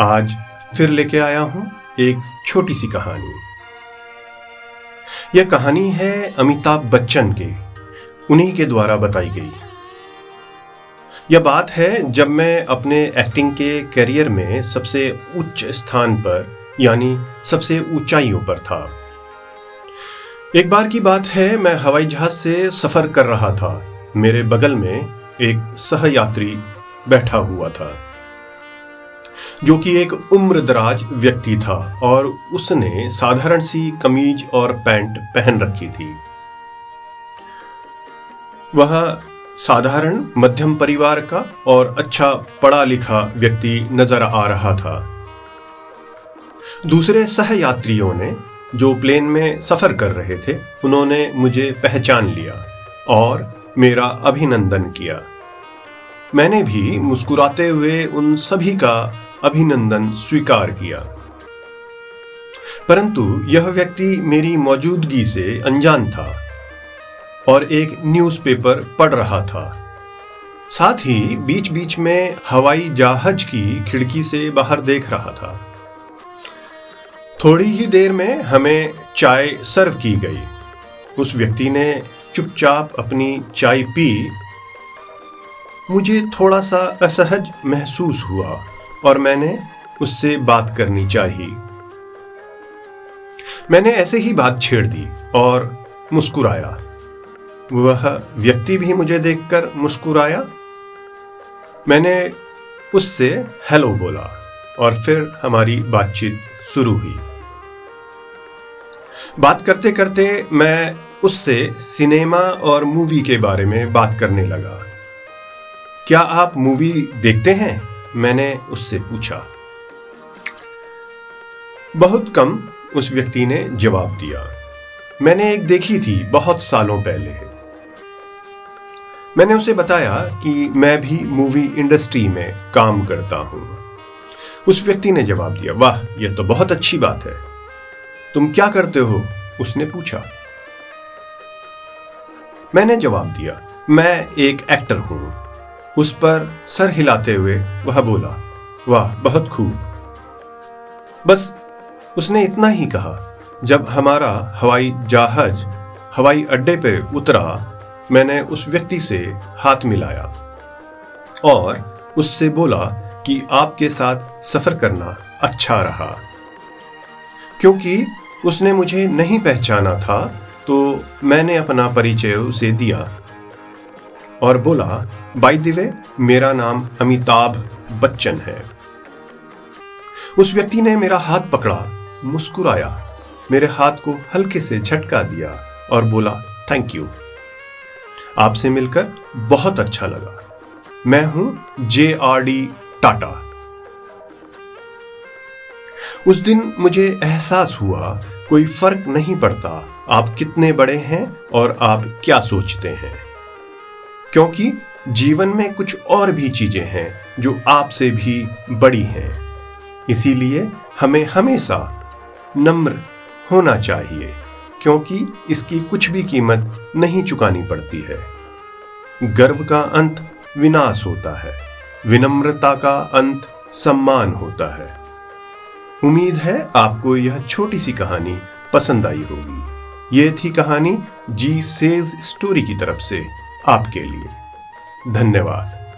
आज फिर लेके आया हूँ एक छोटी सी कहानी। यह कहानी है अमिताभ बच्चन के, उन्हीं के द्वारा बताई गई। यह बात है जब मैं अपने एक्टिंग के करियर में सबसे उच्च स्थान पर, यानी सबसे ऊंचाइयों पर था। एक बार की बात है, मैं हवाई जहाज़ से सफ़र कर रहा था। मेरे बगल में एक सहयात्री बैठा हुआ था। जो कि एक उम्र दराज व्यक्ति था और उसने साधारण सी कमीज और पैंट पहन रखी थी। वह साधारण मध्यम परिवार का और अच्छा पढ़ा लिखा व्यक्ति नज़र आ रहा था। दूसरे सहयात्रियों ने जो प्लेन में सफ़र कर रहे थे, उन्होंने मुझे पहचान लिया और मेरा अभिनंदन किया। मैंने भी मुस्कुराते हुए उन सभी का अभिनंदन स्वीकार किया। परंतु यह व्यक्ति मेरी मौजूदगी से अनजान था और एक न्यूज़पेपर पढ़ रहा था। साथ ही बीच बीच में हवाई जहाज़ की खिड़की से बाहर देख रहा था। थोड़ी ही देर में हमें चाय सर्व की गई। उस व्यक्ति ने चुपचाप अपनी चाय पी। मुझे थोड़ा सा असहज महसूस हुआ। और मैंने उससे बात करनी चाहिए। मैंने ऐसे ही बात छेड़ दी और मुस्कुराया। वह व्यक्ति भी मुझे देखकर मुस्कुराया। मैंने उससे हेलो बोला और फिर हमारी बातचीत शुरू हुई। बात करते करते मैं उससे सिनेमा और मूवी के बारे में बात करने लगा। क्या आप मूवी देखते हैं? मैंने उससे पूछा। बहुत कम उस व्यक्ति ने जवाब दिया। मैंने एक देखी थी बहुत सालों पहले। मैंने उसे बताया कि मैं भी मूवी इंडस्ट्री में काम करता हूँ। उस व्यक्ति ने जवाब दिया, वाह यह तो बहुत अच्छी बात है। तुम क्या करते हो? उसने पूछा। मैंने जवाब दिया, मैं एक एक्टर हूँ। उस पर सर हिलाते हुए वह बोला, वाह, बहुत खूब। बस उसने इतना ही कहा, जब हमारा हवाई जहाज़ हवाई अड्डे पे उतरा, मैंने उस व्यक्ति से हाथ मिलाया और उससे बोला कि आपके साथ सफ़र करना अच्छा रहा। क्योंकि उसने मुझे नहीं पहचाना था तो मैंने अपना परिचय उसे दिया। और बोला, बाई दिवे मेरा नाम अमिताभ बच्चन है. उस व्यक्ति ने मेरा हाथ पकड़ा, मुस्कुराया, मेरे हाथ को हल्के से झटका दिया और बोला थैंक यू आपसे मिलकर बहुत अच्छा लगा। मैं हूँ जे आर डी टाटा। उस दिन मुझे एहसास हुआ, कोई फ़र्क नहीं पड़ता, आप कितने बड़े हैं और आप क्या सोचते हैं। क्योंकि जीवन में कुछ और भी चीज़ें हैं जो आपसे भी बड़ी हैं। इसीलिए हमें हमेशा नम्र होना चाहिए, क्योंकि इसकी कुछ भी कीमत नहीं चुकानी पड़ती है। गर्व का अंत विनाश होता है, विनम्रता का अंत सम्मान होता है। उम्मीद है आपको यह छोटी सी कहानी पसंद आई होगी। ये थी कहानी जी सेज स्टोरी की तरफ़ से। आपके लिए। धन्यवाद।